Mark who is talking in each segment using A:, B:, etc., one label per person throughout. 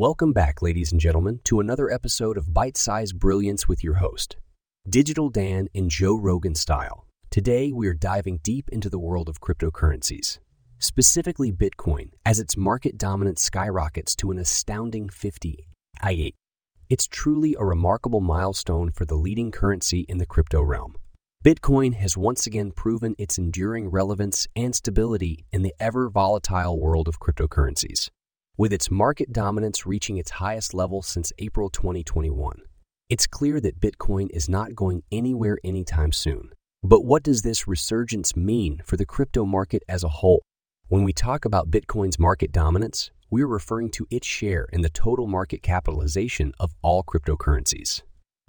A: Welcome back, ladies and gentlemen, to another episode of Bite Size Brilliance with your host, Digital Dan in Joe Rogan style. Today, we are diving deep into the world of cryptocurrencies, specifically Bitcoin, as its market dominance skyrockets to an astounding 58. It's truly a remarkable milestone for the leading currency in the crypto realm. Bitcoin has once again proven its enduring relevance and stability in the ever volatile world of cryptocurrencies with its market dominance reaching its highest level since April 2021. It's clear that Bitcoin is not going anywhere anytime soon. But what does this resurgence mean for the crypto market as a whole? When we talk about Bitcoin's market dominance, we're referring to its share in the total market capitalization of all cryptocurrencies.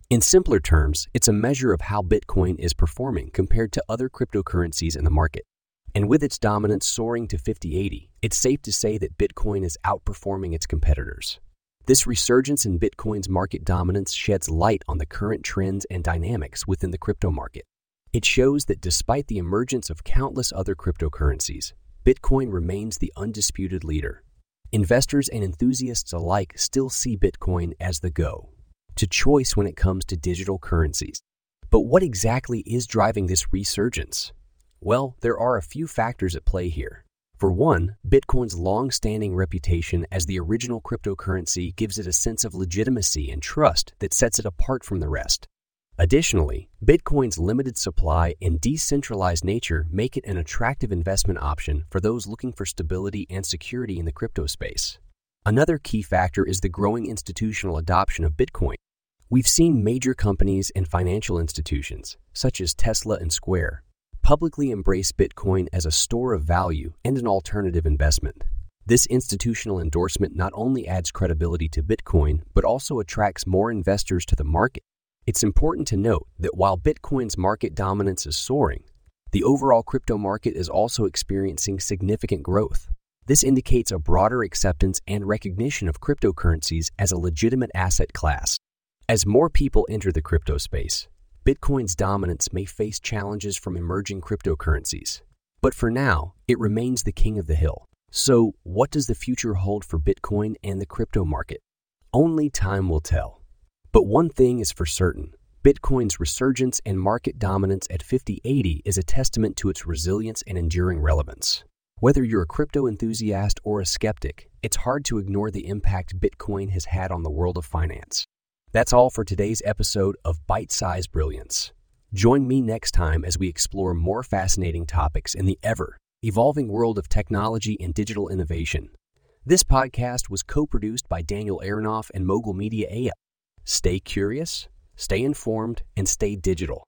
A: In simpler terms, it's a measure of how Bitcoin is performing compared to other cryptocurrencies in the market. And with its dominance soaring to 5080, it's safe to say that Bitcoin is outperforming its competitors. This resurgence in Bitcoin's market dominance sheds light on the current trends and dynamics within the crypto market. It shows that despite the emergence of countless other cryptocurrencies, Bitcoin remains the undisputed leader. Investors and enthusiasts alike still see Bitcoin as the go to choice when it comes to digital currencies. But what exactly is driving this resurgence? Well, there are a few factors at play here. For one, Bitcoin's long standing reputation as the original cryptocurrency gives it a sense of legitimacy and trust that sets it apart from the rest. Additionally, Bitcoin's limited supply and decentralized nature make it an attractive investment option for those looking for stability and security in the crypto space. Another key factor is the growing institutional adoption of Bitcoin. We've seen major companies and financial institutions, such as Tesla and Square, publicly embrace Bitcoin as a store of value and an alternative investment. This institutional endorsement not only adds credibility to Bitcoin, but also attracts more investors to the market. It's important to note that while Bitcoin's market dominance is soaring, the overall crypto market is also experiencing significant growth. This indicates a broader acceptance and recognition of cryptocurrencies as a legitimate asset class. As more people enter the crypto space, Bitcoin's dominance may face challenges from emerging cryptocurrencies, but for now, it remains the king of the hill. So, what does the future hold for Bitcoin and the crypto market? Only time will tell. But one thing is for certain Bitcoin's resurgence and market dominance at 5080 is a testament to its resilience and enduring relevance. Whether you're a crypto enthusiast or a skeptic, it's hard to ignore the impact Bitcoin has had on the world of finance. That's all for today's episode of Bite Size Brilliance. Join me next time as we explore more fascinating topics in the ever evolving world of technology and digital innovation. This podcast was co produced by Daniel Aronoff and Mogul Media AI. Stay curious, stay informed, and stay digital.